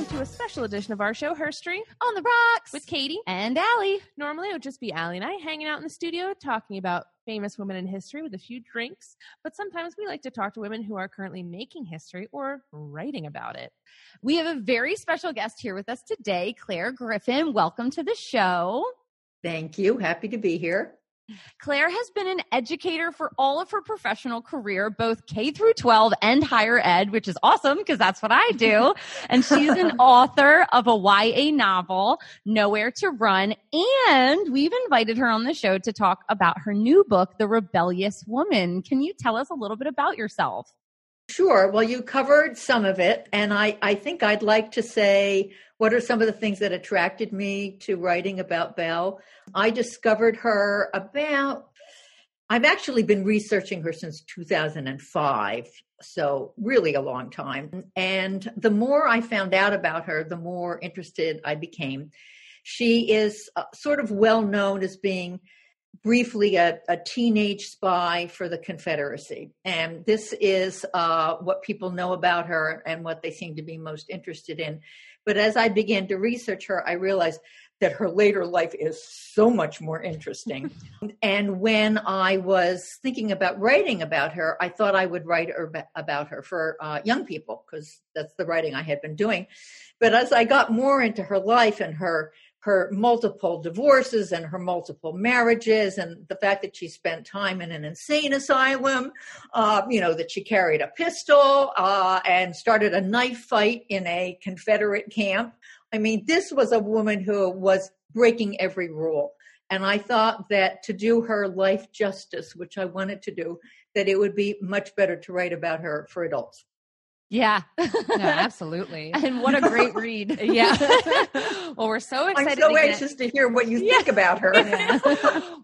welcome to a special edition of our show, Herstory, On the rocks with Katie. and Allie. Normally, it would just be Allie and I hanging out in the studio talking about famous women in history with a few drinks. But sometimes we like to talk to women who are currently making history or writing about it. We have a very special guest here with us today, Claire Griffin. Welcome to the show. Thank you. Happy to be here. Claire has been an educator for all of her professional career, both K through 12 and higher ed, which is awesome because that's what I do. and she's an author of a YA novel, Nowhere to Run. And we've invited her on the show to talk about her new book, The Rebellious Woman. Can you tell us a little bit about yourself? Sure. Well, you covered some of it. And I, I think I'd like to say what are some of the things that attracted me to writing about Belle. I discovered her about, I've actually been researching her since 2005. So, really a long time. And the more I found out about her, the more interested I became. She is uh, sort of well known as being briefly a, a, teenage spy for the Confederacy. And this is uh, what people know about her and what they seem to be most interested in. But as I began to research her, I realized that her later life is so much more interesting. and when I was thinking about writing about her, I thought I would write about her for uh, young people because that's the writing I had been doing. But as I got more into her life and her her multiple divorces and her multiple marriages and the fact that she spent time in an insane asylum, uh, you know, that she carried a pistol uh, and started a knife fight in a Confederate camp. I mean, this was a woman who was breaking every rule. And I thought that to do her life justice, which I wanted to do, that it would be much better to write about her for adults. Yeah. no, absolutely. and what a great read. yeah. well, we're so excited. I'm so to anxious get... to hear what you yeah. think about her. Yeah.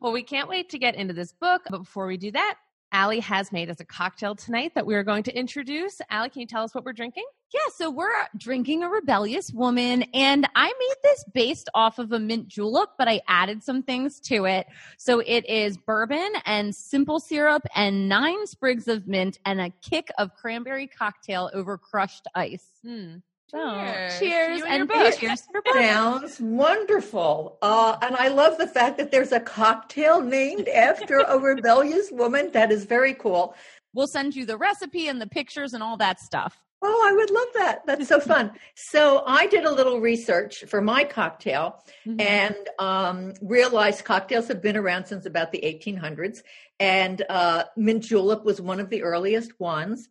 well, we can't wait to get into this book. But before we do that, Allie has made us a cocktail tonight that we are going to introduce. Allie, can you tell us what we're drinking? Yeah, so we're drinking a rebellious woman, and I made this based off of a mint julep, but I added some things to it. So it is bourbon and simple syrup and nine sprigs of mint and a kick of cranberry cocktail over crushed ice. Hmm. Hmm. Cheers. cheers and, and cheers. Sounds wonderful. Uh, and I love the fact that there's a cocktail named after a rebellious woman. That is very cool. We'll send you the recipe and the pictures and all that stuff. Oh, I would love that. That's so fun. so I did a little research for my cocktail mm-hmm. and um, realized cocktails have been around since about the 1800s. And uh, mint julep was one of the earliest ones.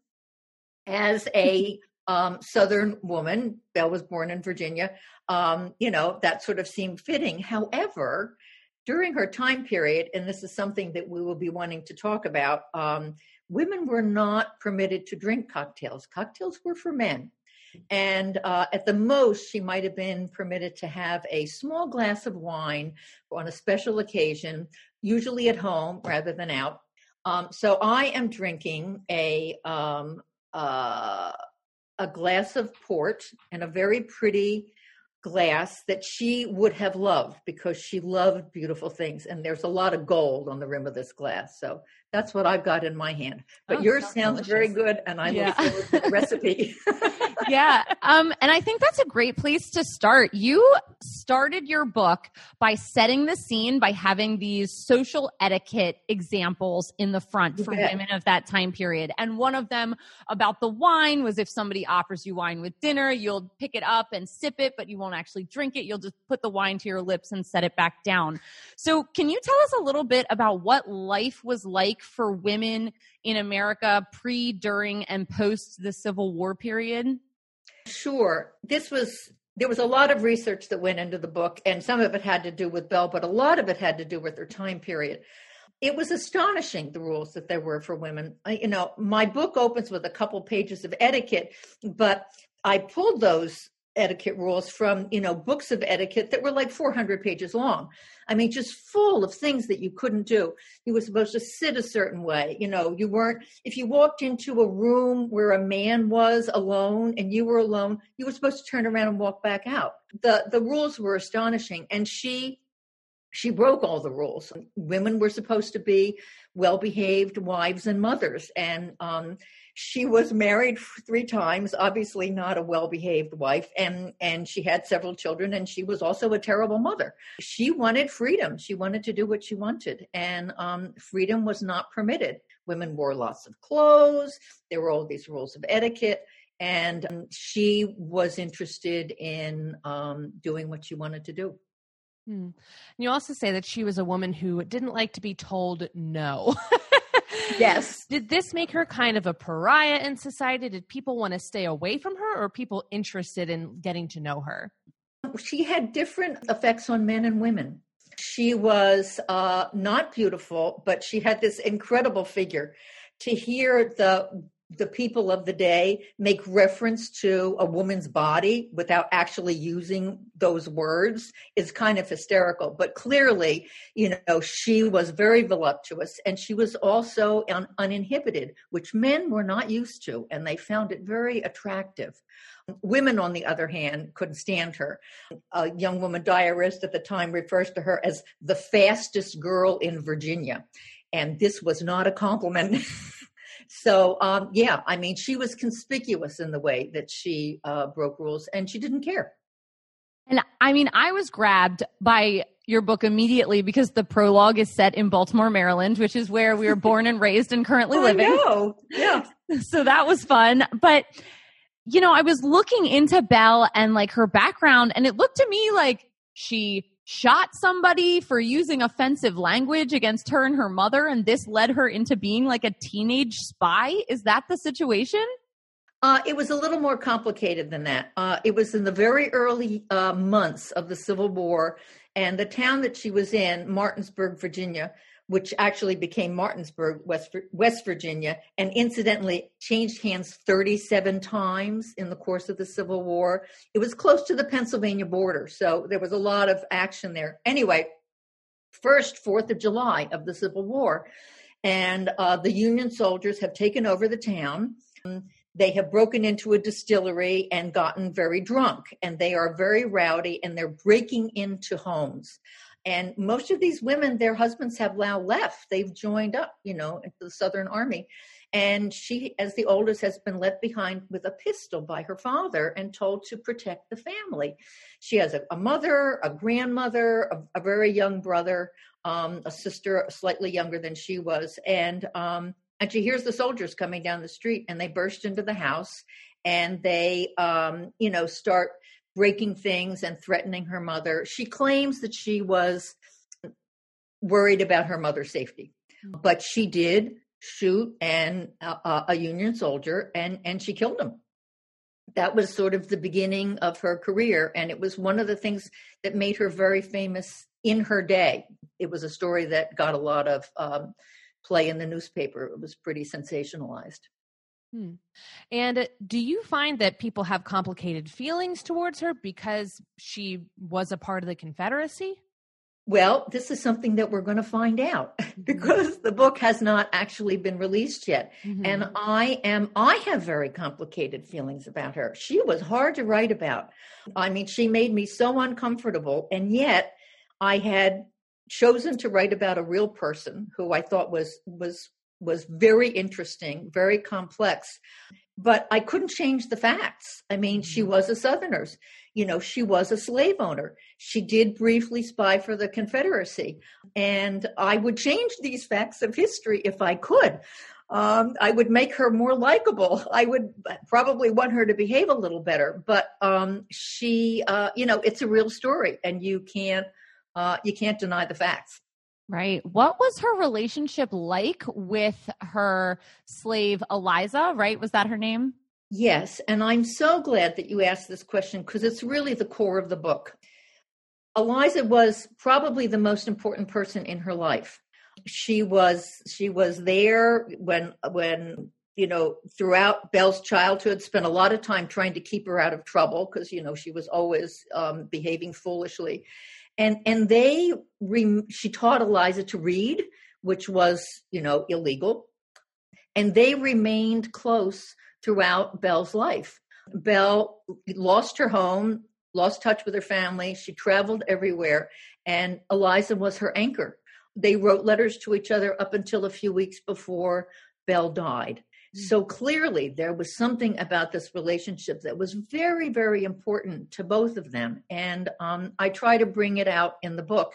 As a um, Southern woman, Belle was born in Virginia, um, you know, that sort of seemed fitting. However, during her time period, and this is something that we will be wanting to talk about, um, women were not permitted to drink cocktails. Cocktails were for men. And uh, at the most, she might have been permitted to have a small glass of wine on a special occasion, usually at home rather than out. Um, so I am drinking a um, uh, a glass of port and a very pretty glass that she would have loved because she loved beautiful things. And there's a lot of gold on the rim of this glass. So that's what I've got in my hand. But oh, yours sounds delicious. very good, and I yeah. look forward to the recipe. yeah, um, and I think that's a great place to start. You started your book by setting the scene by having these social etiquette examples in the front for yeah. women of that time period, and one of them about the wine was if somebody offers you wine with dinner, you'll pick it up and sip it, but you won't actually drink it. You'll just put the wine to your lips and set it back down. So, can you tell us a little bit about what life was like? for women in America pre, during, and post the Civil War period? Sure. This was there was a lot of research that went into the book, and some of it had to do with Belle, but a lot of it had to do with her time period. It was astonishing the rules that there were for women. You know, my book opens with a couple pages of etiquette, but I pulled those etiquette rules from you know books of etiquette that were like 400 pages long. I mean just full of things that you couldn't do. You were supposed to sit a certain way you know. You weren't if you walked into a room where a man was alone and you were alone you were supposed to turn around and walk back out. The the rules were astonishing and she she broke all the rules. Women were supposed to be well behaved wives and mothers and um she was married three times, obviously not a well-behaved wife, and and she had several children, and she was also a terrible mother. She wanted freedom. She wanted to do what she wanted, and um, freedom was not permitted. Women wore lots of clothes. There were all these rules of etiquette, and um, she was interested in um, doing what she wanted to do. Hmm. You also say that she was a woman who didn't like to be told no. yes. Did this make her kind of a pariah in society? Did people want to stay away from her or people interested in getting to know her? She had different effects on men and women. She was uh, not beautiful, but she had this incredible figure. To hear the the people of the day make reference to a woman's body without actually using those words is kind of hysterical. But clearly, you know, she was very voluptuous and she was also un- uninhibited, which men were not used to, and they found it very attractive. Women, on the other hand, couldn't stand her. A young woman diarist at the time refers to her as the fastest girl in Virginia. And this was not a compliment. So, um, yeah, I mean, she was conspicuous in the way that she uh, broke rules and she didn't care. And I mean, I was grabbed by your book immediately because the prologue is set in Baltimore, Maryland, which is where we were born and raised and currently living. Oh, yeah. so that was fun. But, you know, I was looking into Belle and like her background, and it looked to me like she shot somebody for using offensive language against her and her mother, and this led her into being like a teenage spy. Is that the situation? Uh, it was a little more complicated than that. Uh, it was in the very early uh, months of the Civil War, and the town that she was in, Martinsburg, Virginia, which actually became Martinsburg, West, West Virginia, and incidentally changed hands 37 times in the course of the Civil War. It was close to the Pennsylvania border, so there was a lot of action there. Anyway, first 4th of July of the Civil War, and uh, the Union soldiers have taken over the town. They have broken into a distillery and gotten very drunk, and they are very rowdy and they're breaking into homes. And most of these women, their husbands have now left. They've joined up, you know, into the Southern Army. And she, as the oldest, has been left behind with a pistol by her father and told to protect the family. She has a, a mother, a grandmother, a, a very young brother, um, a sister slightly younger than she was. And, um, and she hears the soldiers coming down the street and they burst into the house and they, um, you know, start breaking things and threatening her mother. She claims that she was worried about her mother's safety, mm-hmm. but she did shoot and uh, a Union soldier and and she killed him. That was sort of the beginning of her career, and it was one of the things that made her very famous in her day. It was a story that got a lot of um, play in the newspaper. It was pretty sensationalized. Hmm. And do you find that people have complicated feelings towards her because she was a part of the Confederacy? Well, this is something that we're going to find out mm-hmm. because the book has not actually been released yet. Mm-hmm. And I am, I have very complicated feelings about her. She was hard to write about. I mean, she made me so uncomfortable. And yet I had chosen to write about a real person who I thought was, was was very interesting, very complex. But I couldn't change the facts. I mean, she mm-hmm. was a Southerner. You know, she was a slave owner. She did briefly spy for the Confederacy. And I would change these facts of history if I could. Um, I would make her more likable. I would probably want her to behave a little better. But um, she, uh, you know, it's a real story, and you can't uh, you can't deny the facts. Right. What was her relationship like with her slave Eliza, right? Was that her name? Yes. And I'm so glad that you asked this question because it's really the core of the book. Eliza was probably the most important person in her life. She was she was there when when you know throughout Belle's childhood spent a lot of time trying to keep her out of trouble because you know she was always um, behaving foolishly and and they re, she taught eliza to read which was you know illegal. And they remained close throughout belle's life. Belle lost her home lost touch with her family. She traveled everywhere and eliza was her anchor. They wrote letters to each other up until a few weeks before belle died So clearly, there was something about this relationship that was very, very important to both of them. And um, I try to bring it out in the book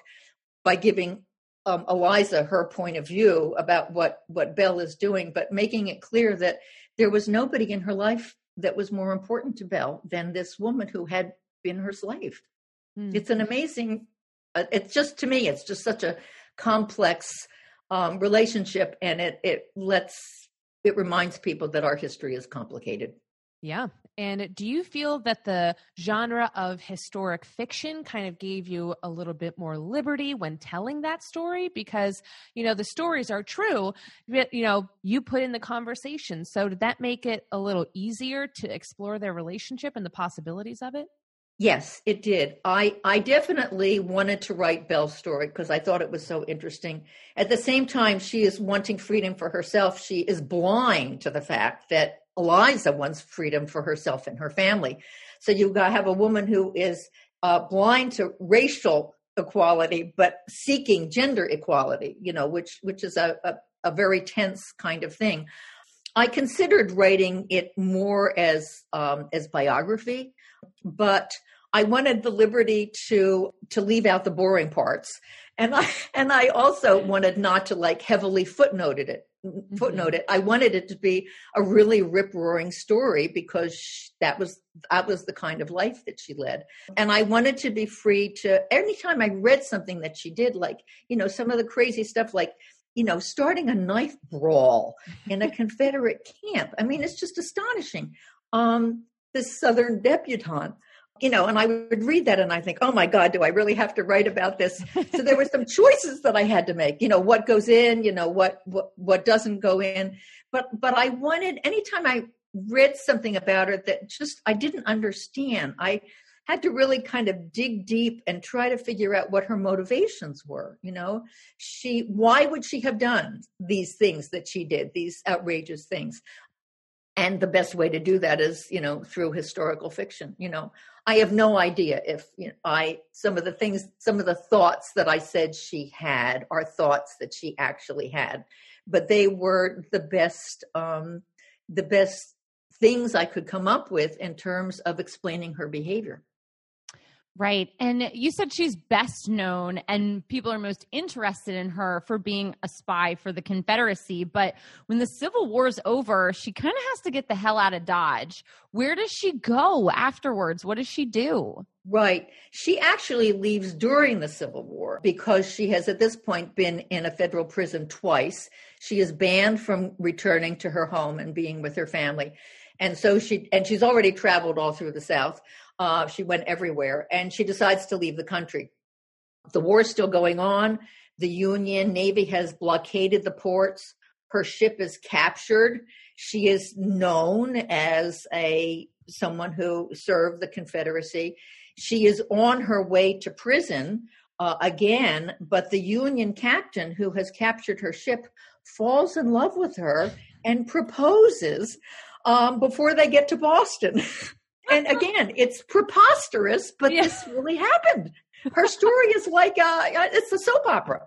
by giving um, Eliza her point of view about what, what Belle is doing, but making it clear that there was nobody in her life that was more important to Belle than this woman who had been her slave. Mm. It's an amazing, uh, it's just to me, it's just such a complex um, relationship, and it it lets it reminds people that our history is complicated. Yeah. And do you feel that the genre of historic fiction kind of gave you a little bit more liberty when telling that story? Because, you know, the stories are true, but, you know, you put in the conversation. So did that make it a little easier to explore their relationship and the possibilities of it? Yes, it did. I, I definitely wanted to write Belle's story because I thought it was so interesting. At the same time, she is wanting freedom for herself. She is blind to the fact that Eliza wants freedom for herself and her family. So you have a woman who is uh, blind to racial equality, but seeking gender equality. You know, which which is a, a, a very tense kind of thing. I considered writing it more as um, as biography, but I wanted the liberty to to leave out the boring parts, and I and I also wanted not to like heavily footnoted it. Mm-hmm. Footnote it. I wanted it to be a really rip roaring story because she, that was that was the kind of life that she led, and I wanted to be free to. Anytime I read something that she did, like you know some of the crazy stuff, like you know starting a knife brawl in a Confederate camp. I mean, it's just astonishing. Um, this Southern debutante you know, and I would read that and I think, oh my God, do I really have to write about this? so there were some choices that I had to make, you know, what goes in, you know, what, what, what doesn't go in. But, but I wanted, anytime I read something about her that just, I didn't understand, I had to really kind of dig deep and try to figure out what her motivations were. You know, she, why would she have done these things that she did, these outrageous things? And the best way to do that is you know through historical fiction. You know i have no idea if you know, i some of the things some of the thoughts that i said she had are thoughts that she actually had. But they were the best um the best things i could come up with in terms of explaining her behavior Right. And you said she's best known and people are most interested in her for being a spy for the Confederacy. But when the Civil War's over, she kind of has to get the hell out of Dodge. Where does she go afterwards? What does she do? Right. She actually leaves during the Civil War because she has at this point been in a federal prison twice. She is banned from returning to her home and being with her family. And so she, and she's already traveled all through the South. Uh, she went everywhere and she decides to leave the country. The war is still going on. The Union Navy has blockaded the ports. Her ship is captured. She is known as a someone who served the Confederacy. She is on her way to prison uh, again, but the Union captain who has captured her ship falls in love with her and proposes um, before they get to Boston. and again, it's preposterous, but yeah. this really happened. Her story is like uh, it's a soap opera.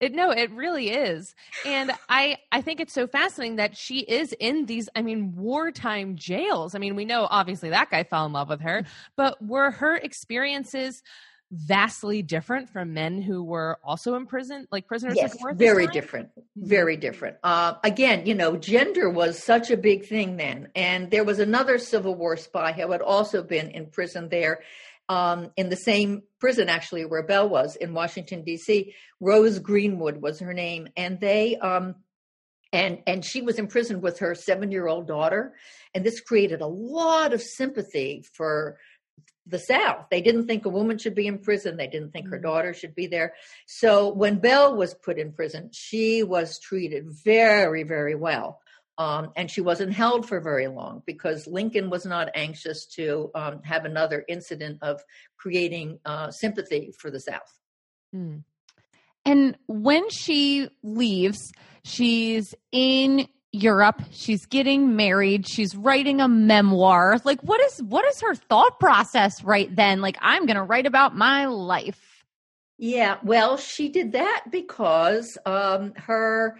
It, no, it really is, and I I think it's so fascinating that she is in these. I mean, wartime jails. I mean, we know obviously that guy fell in love with her, but were her experiences vastly different from men who were also imprisoned, like prisoners yes, of war? Very different, mm-hmm. very different. Uh, again, you know, gender was such a big thing then, and there was another Civil War spy who had also been in prison there. Um, in the same prison, actually, where Belle was in Washington D.C. Rose Greenhow was her name, and they um, and and she was imprisoned with her seven year old daughter, and this created a lot of sympathy for the South. They didn't think a woman should be in prison. They didn't think her mm. daughter should be there. So when Belle was put in prison, she was treated very, very well. Um, and she wasn't held for very long because Lincoln was not anxious to um, have another incident of creating uh, sympathy for the South. Mm. And when she leaves, she's in Europe. She's getting married. She's writing a memoir. Like what is what is her thought process right then? Like I'm going to write about my life. Yeah, well, she did that because um her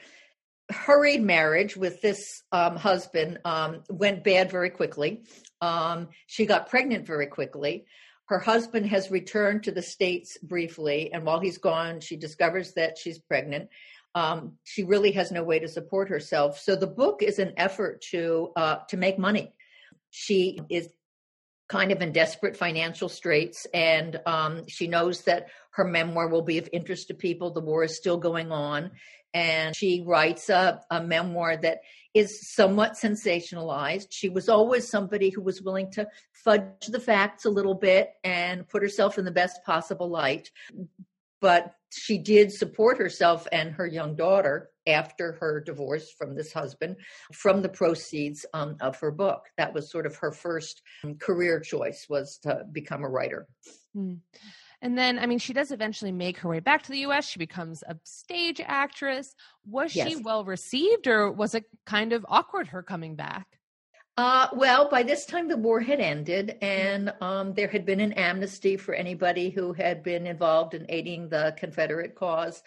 hurried marriage with this um, husband um, went bad very quickly. Um, she got pregnant very quickly. Her husband has returned to the States briefly, and while he's gone, she discovers that she's pregnant. Um, she really has no way to support herself. So the book is an effort to uh, to make money. She is kind of in desperate financial straits, and um, she knows that her memoir will be of interest to people. The war is still going on, and she writes a, a memoir that is somewhat sensationalized. She was always somebody who was willing to fudge the facts a little bit and put herself in the best possible light. But she did support herself and her young daughter after her divorce from this husband from the proceeds um, of her book. That was sort of her first career choice was to become a writer. Mm. And then, I mean, she does eventually make her way back to the US. She becomes a stage actress. Was yes. she well received or was it kind of awkward her coming back? Uh, well, by this time the war had ended, and um, there had been an amnesty for anybody who had been involved in aiding the Confederate cause.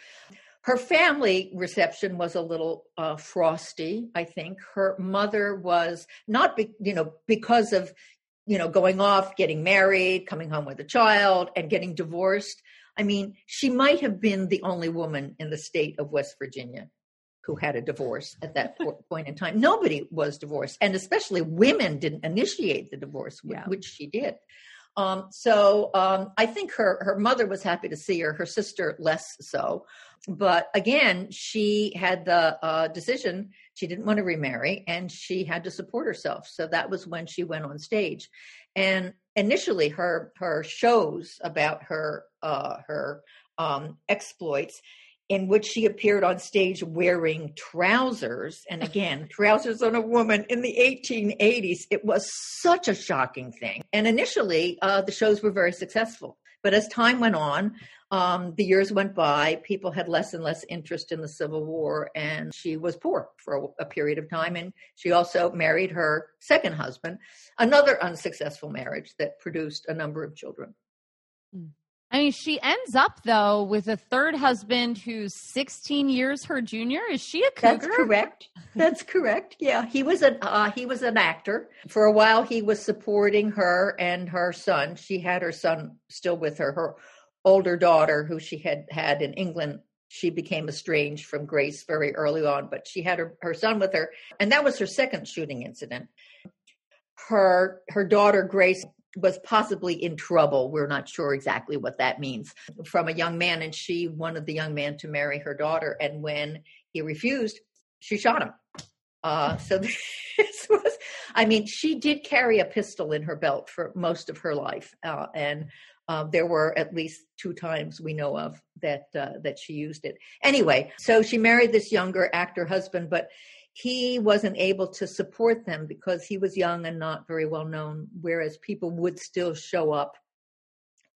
Her family reception was a little uh, frosty. I think her mother was not, be, you know, because of you know, going off, getting married, coming home with a child, and getting divorced. I mean, she might have been the only woman in the state of West Virginia who had a divorce at that point in time. Nobody was divorced, and especially women didn't initiate the divorce, yeah. which she did. Um, so um, I think her her mother was happy to see her, her sister less so. But again, she had the uh, decision she didn't want to remarry, and she had to support herself. So that was when she went on stage. And initially, her her shows about her uh, her um, exploits in which she appeared on stage wearing trousers. And again, trousers on a woman in the 1880s. It was such a shocking thing. And initially, uh, the shows were very successful. But as time went on, um, the years went by, people had less and less interest in the Civil War, and she was poor for a, a period of time. And she also married her second husband, another unsuccessful marriage that produced a number of children. Mm. I mean, she ends up though with a third husband who's 16 years her junior. Is she a cougar? That's correct. That's correct. Yeah, he was an uh, he was an actor. For a while, he was supporting her and her son. She had her son still with her. Her older daughter, who she had had in England, she became estranged from Grace very early on, but she had her, her son with her, and that was her second shooting incident. Her her daughter Grace was possibly in trouble. We're not sure exactly what that means from a young man, and she wanted the young man to marry her daughter. And when he refused, she shot him. Uh, so this was, I mean, she did carry a pistol in her belt for most of her life, uh, and uh, there were at least two times we know of that uh, that she used it. Anyway, so she married this younger actor husband, but he wasn't able to support them because he was young and not very well known, whereas people would still show up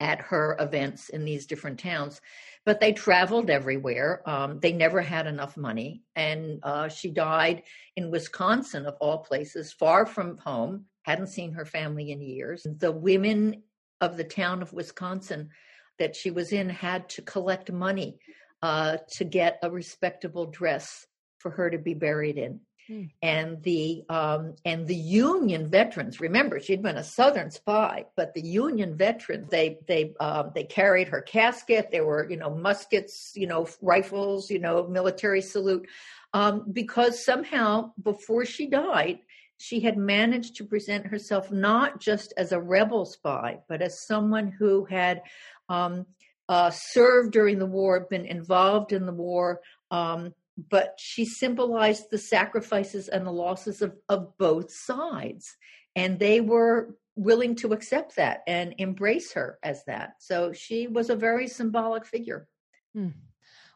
at her events in these different towns. But they traveled everywhere. Um, they never had enough money. And uh, she died in Wisconsin, of all places, far from home, hadn't seen her family in years. The women of the town of Wisconsin that she was in had to collect money uh, to get a respectable dress for her to be buried in. Hmm. And the um, and the Union veterans. Remember, she'd been a Southern spy, but the Union veterans they they um, they carried her casket. There were you know muskets, you know rifles, you know military salute, um, because somehow before she died, she had managed to present herself not just as a rebel spy, but as someone who had um, uh, served during the war, been involved in the war, um, but she symbolized the sacrifices and the losses of, of both sides. And they were willing to accept that and embrace her as that. So she was a very symbolic figure. Hmm.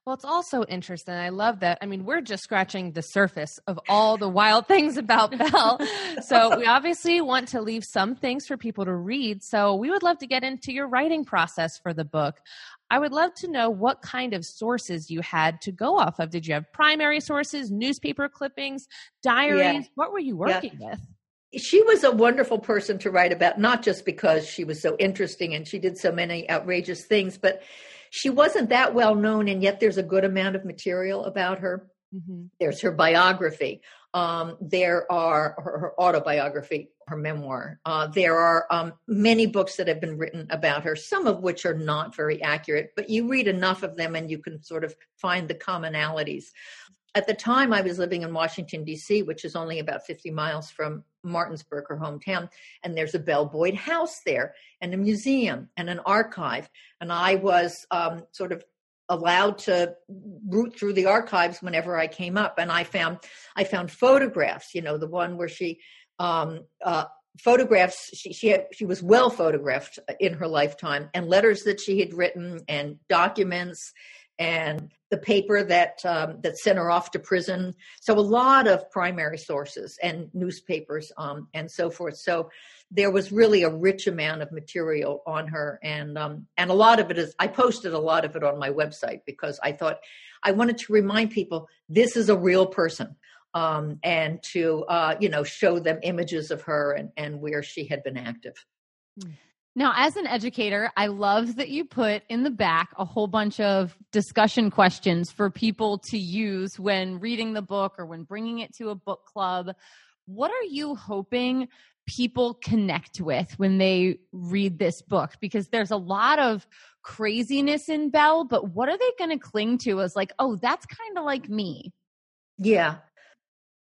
Well, it's also interesting. I love that. I mean, we're just scratching the surface of all the wild things about Belle. so we obviously want to leave some things for people to read. So we would love to get into your writing process for the book. I would love to know what kind of sources you had to go off of. Did you have primary sources, newspaper clippings, diaries? Yeah. What were you working yeah. with? she was a wonderful person to write about, not just because she was so interesting and she did so many outrageous things, but she wasn't that well known, and yet there's a good amount of material about her. Mm-hmm. There's her biography. Um, there are her, her, autobiography, her memoir. Uh, there are um, many books that have been written about her, some of which are not very accurate, but you read enough of them and you can sort of find the commonalities. At the time, I was living in Washington, D.C., which is only about 50 miles from Martinsburg, her hometown, and there's a Belle Boyd house there, and a museum, and an archive. And I was um, sort of allowed to root through the archives whenever I came up, and I found I found photographs. You know, the one where she um, uh, photographs. She she had, she was well photographed in her lifetime, and letters that she had written, and documents, and the paper that um, that sent her off to prison. So a lot of primary sources and newspapers um, and so forth. So there was really a rich amount of material on her and um, and a lot of it is i posted a lot of it on my website because i thought i wanted to remind people this is a real person um, and to uh, you know show them images of her and, and where she had been active now as an educator i love that you put in the back a whole bunch of discussion questions for people to use when reading the book or when bringing it to a book club what are you hoping people connect with when they read this book because there's a lot of craziness in Belle, but what are they going to cling to as like, oh, that's kind of like me? Yeah.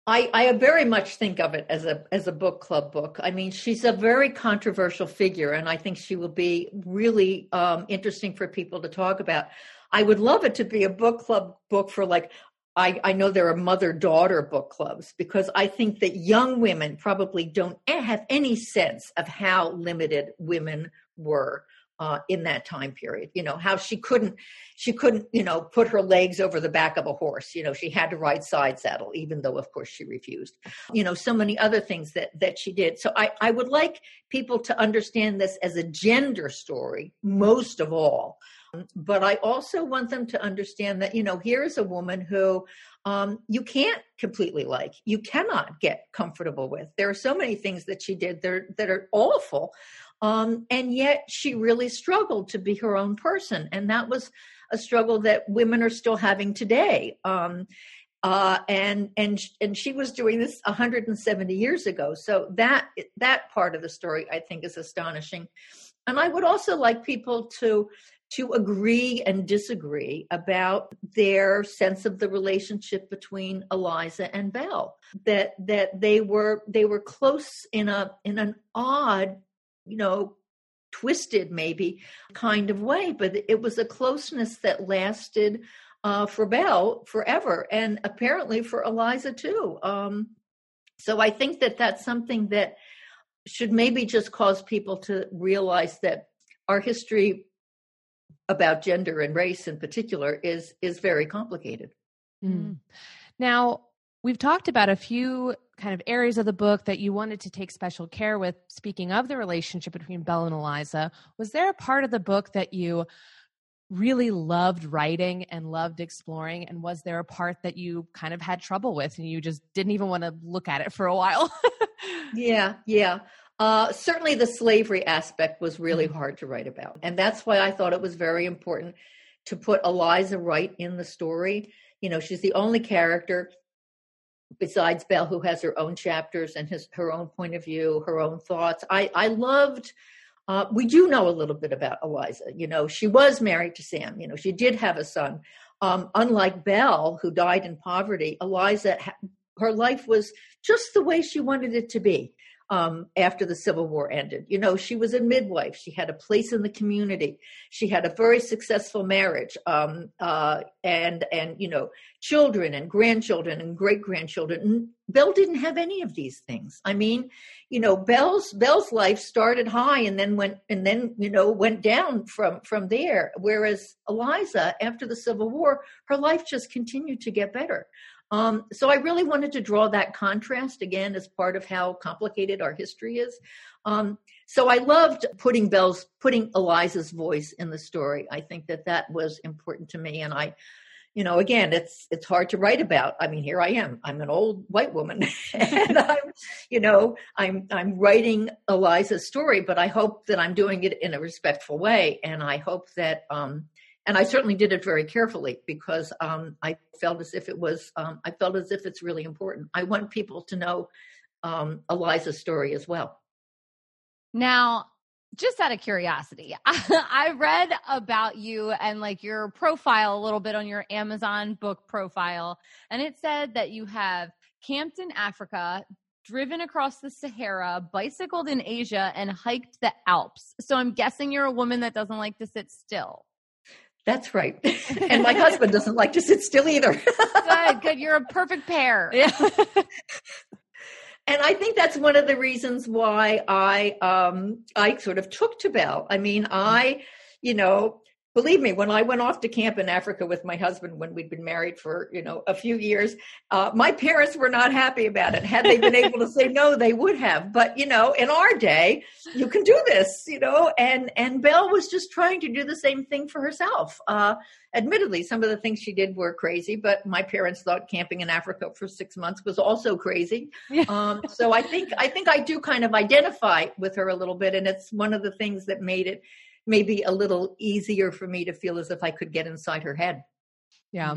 I, I very much think of it as a as a book club book. I mean, she's a very controversial figure, and I think she will be really um, interesting for people to talk about. I would love it to be a book club book for like I, I know there are mother daughter book clubs because I think that young women probably don't have any sense of how limited women were uh, in that time period. You know how she couldn't she couldn't you know put her legs over the back of a horse. You know she had to ride side saddle, even though of course she refused. You know so many other things that that she did. So I I would like people to understand this as a gender story most of all but I also want them to understand that, you know, here is a woman who um, you can't completely like, you cannot get comfortable with. There are so many things that she did that are, that are awful. Um, and yet she really struggled to be her own person. And that was a struggle that women are still having today. Um, uh, and and and she was doing this 170 years ago. So that that part of the story I think is astonishing. And I would also like people to to agree and disagree about their sense of the relationship between Eliza and Belle. That that they were they were close in a in an odd, you know, twisted maybe kind of way, but it was a closeness that lasted uh, for Belle forever, and apparently for Eliza too. Um, so I think that that's something that should maybe just cause people to realize that our history about gender and race in particular is is very complicated. Mm. Now, we've talked about a few kind of areas of the book that you wanted to take special care with. Speaking of the relationship between Belle and Eliza, was there a part of the book that you really loved writing and loved exploring? And was there a part that you kind of had trouble with and you just didn't even want to look at it for a while? yeah, yeah. Uh, certainly, the slavery aspect was really mm-hmm. hard to write about. And that's why I thought it was very important to put Eliza right in the story. You know, she's the only character besides Belle who has her own chapters and his, her own point of view, her own thoughts. I, I loved. Uh, we do know a little bit about Eliza. You know, she was married to Sam. You know, she did have a son. Um, unlike Belle, who died in poverty, Eliza, her life was just the way she wanted it to be um, after the Civil War ended. You know, she was a midwife. She had a place in the community. She had a very successful marriage, um, uh, and and you know, children and grandchildren and great grandchildren. Belle didn't have any of these things. I mean, you know, Belle's Belle's life started high and then went and then you know went down from from there. Whereas Eliza, after the Civil War, her life just continued to get better. Um, so I really wanted to draw that contrast again as part of how complicated our history is. Um, so I loved putting Belle's, putting Eliza's voice in the story. I think that that was important to me, and I, you know, again, it's it's hard to write about. I mean, here I am. I'm an old white woman, and I'm, you know, I'm I'm writing Eliza's story, but I hope that I'm doing it in a respectful way, and I hope that um, and I certainly did it very carefully because um, I felt as if it was. Um, I felt as if it's really important. I want people to know um, Eliza's story as well. Now, just out of curiosity, I read about you and like your profile a little bit on your Amazon book profile, and it said that you have camped in Africa, driven across the Sahara, bicycled in Asia, and hiked the Alps. So I'm guessing you're a woman that doesn't like to sit still. That's right. and my husband doesn't like to sit still either. good, good. You're a perfect pair. Yeah. and I think that's one of the reasons why I um I sort of took to Belle. I mean, I, you know, believe me, when I went off to camp in Africa with my husband when we'd been married for, you know, a few years, uh, my parents were not happy about it. Had they been able to say no, they would have. But, you know, in our day, you can do this, you know, and, and Belle was just trying to do the same thing for herself. Uh, admittedly, some of the things she did were crazy, but my parents thought camping in Africa for six months was also crazy. Yeah. Um, so I think, I think I do kind of identify with her a little bit. And it's one of the things that made it, maybe a little easier for me to feel as if I could get inside her head. Yeah.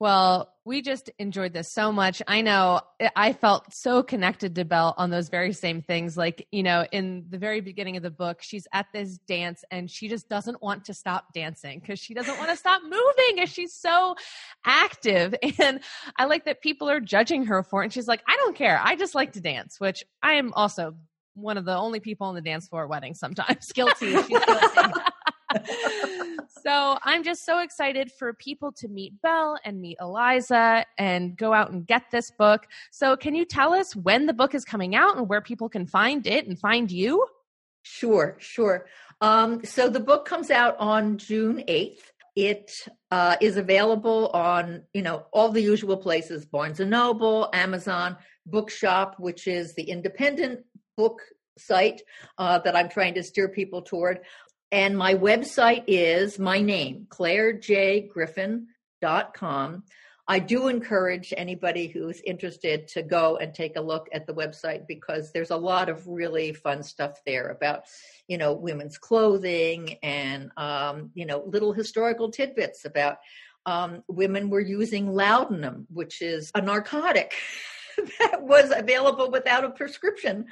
Well, we just enjoyed this so much. I know eh, I felt so connected to Belle on those very same things. Like, you know, in the very beginning of the book, she's at this dance and she just doesn't want to stop dancing because she doesn't want to stop moving and she's so active. And I like that people are judging her for it. And she's like, I don't care. I just like to dance, which I am also one of the only people on the dance floor at weddings sometimes. Guilty. guilty. so I'm just so excited for people to meet Belle and meet Eliza and go out and get this book. So can you tell us when the book is coming out and where people can find it and find you? Sure, sure. Um, so the book comes out on June 8th. It uh, is available on, you know, all the usual places, Barnes & Noble, Amazon, Bookshop, which is the independent book site uh, that I'm trying to steer people toward. And my website is my name, clairejgriffin.com. I do encourage anybody who's interested to go and take a look at the website because there's a lot of really fun stuff there about, you know, women's clothing and, um, you know, little historical tidbits about um, women were using laudanum, which is a narcotic. that was available without a prescription.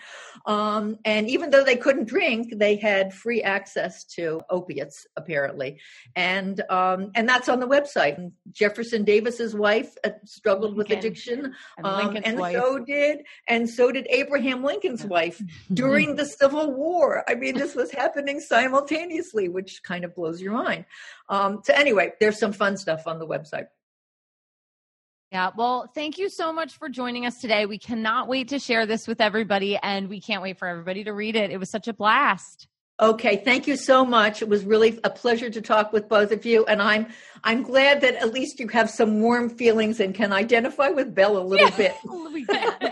Um, and even though they couldn't drink, they had free access to opiates, apparently. And um, and that's on the website. And Jefferson Davis's wife uh, struggled with addiction, and, um, and so did and so did Abraham Lincoln's wife during the Civil War. I mean, this was happening simultaneously, which kind of blows your mind. Um, so anyway, there's some fun stuff on the website. Yeah. Well, thank you so much for joining us today. We cannot wait to share this with everybody and we can't wait for everybody to read it. It was such a blast. Okay, thank you so much. It was really a pleasure to talk with both of you and I'm I'm glad that at least you have some warm feelings and can identify with Belle a little yeah, bit.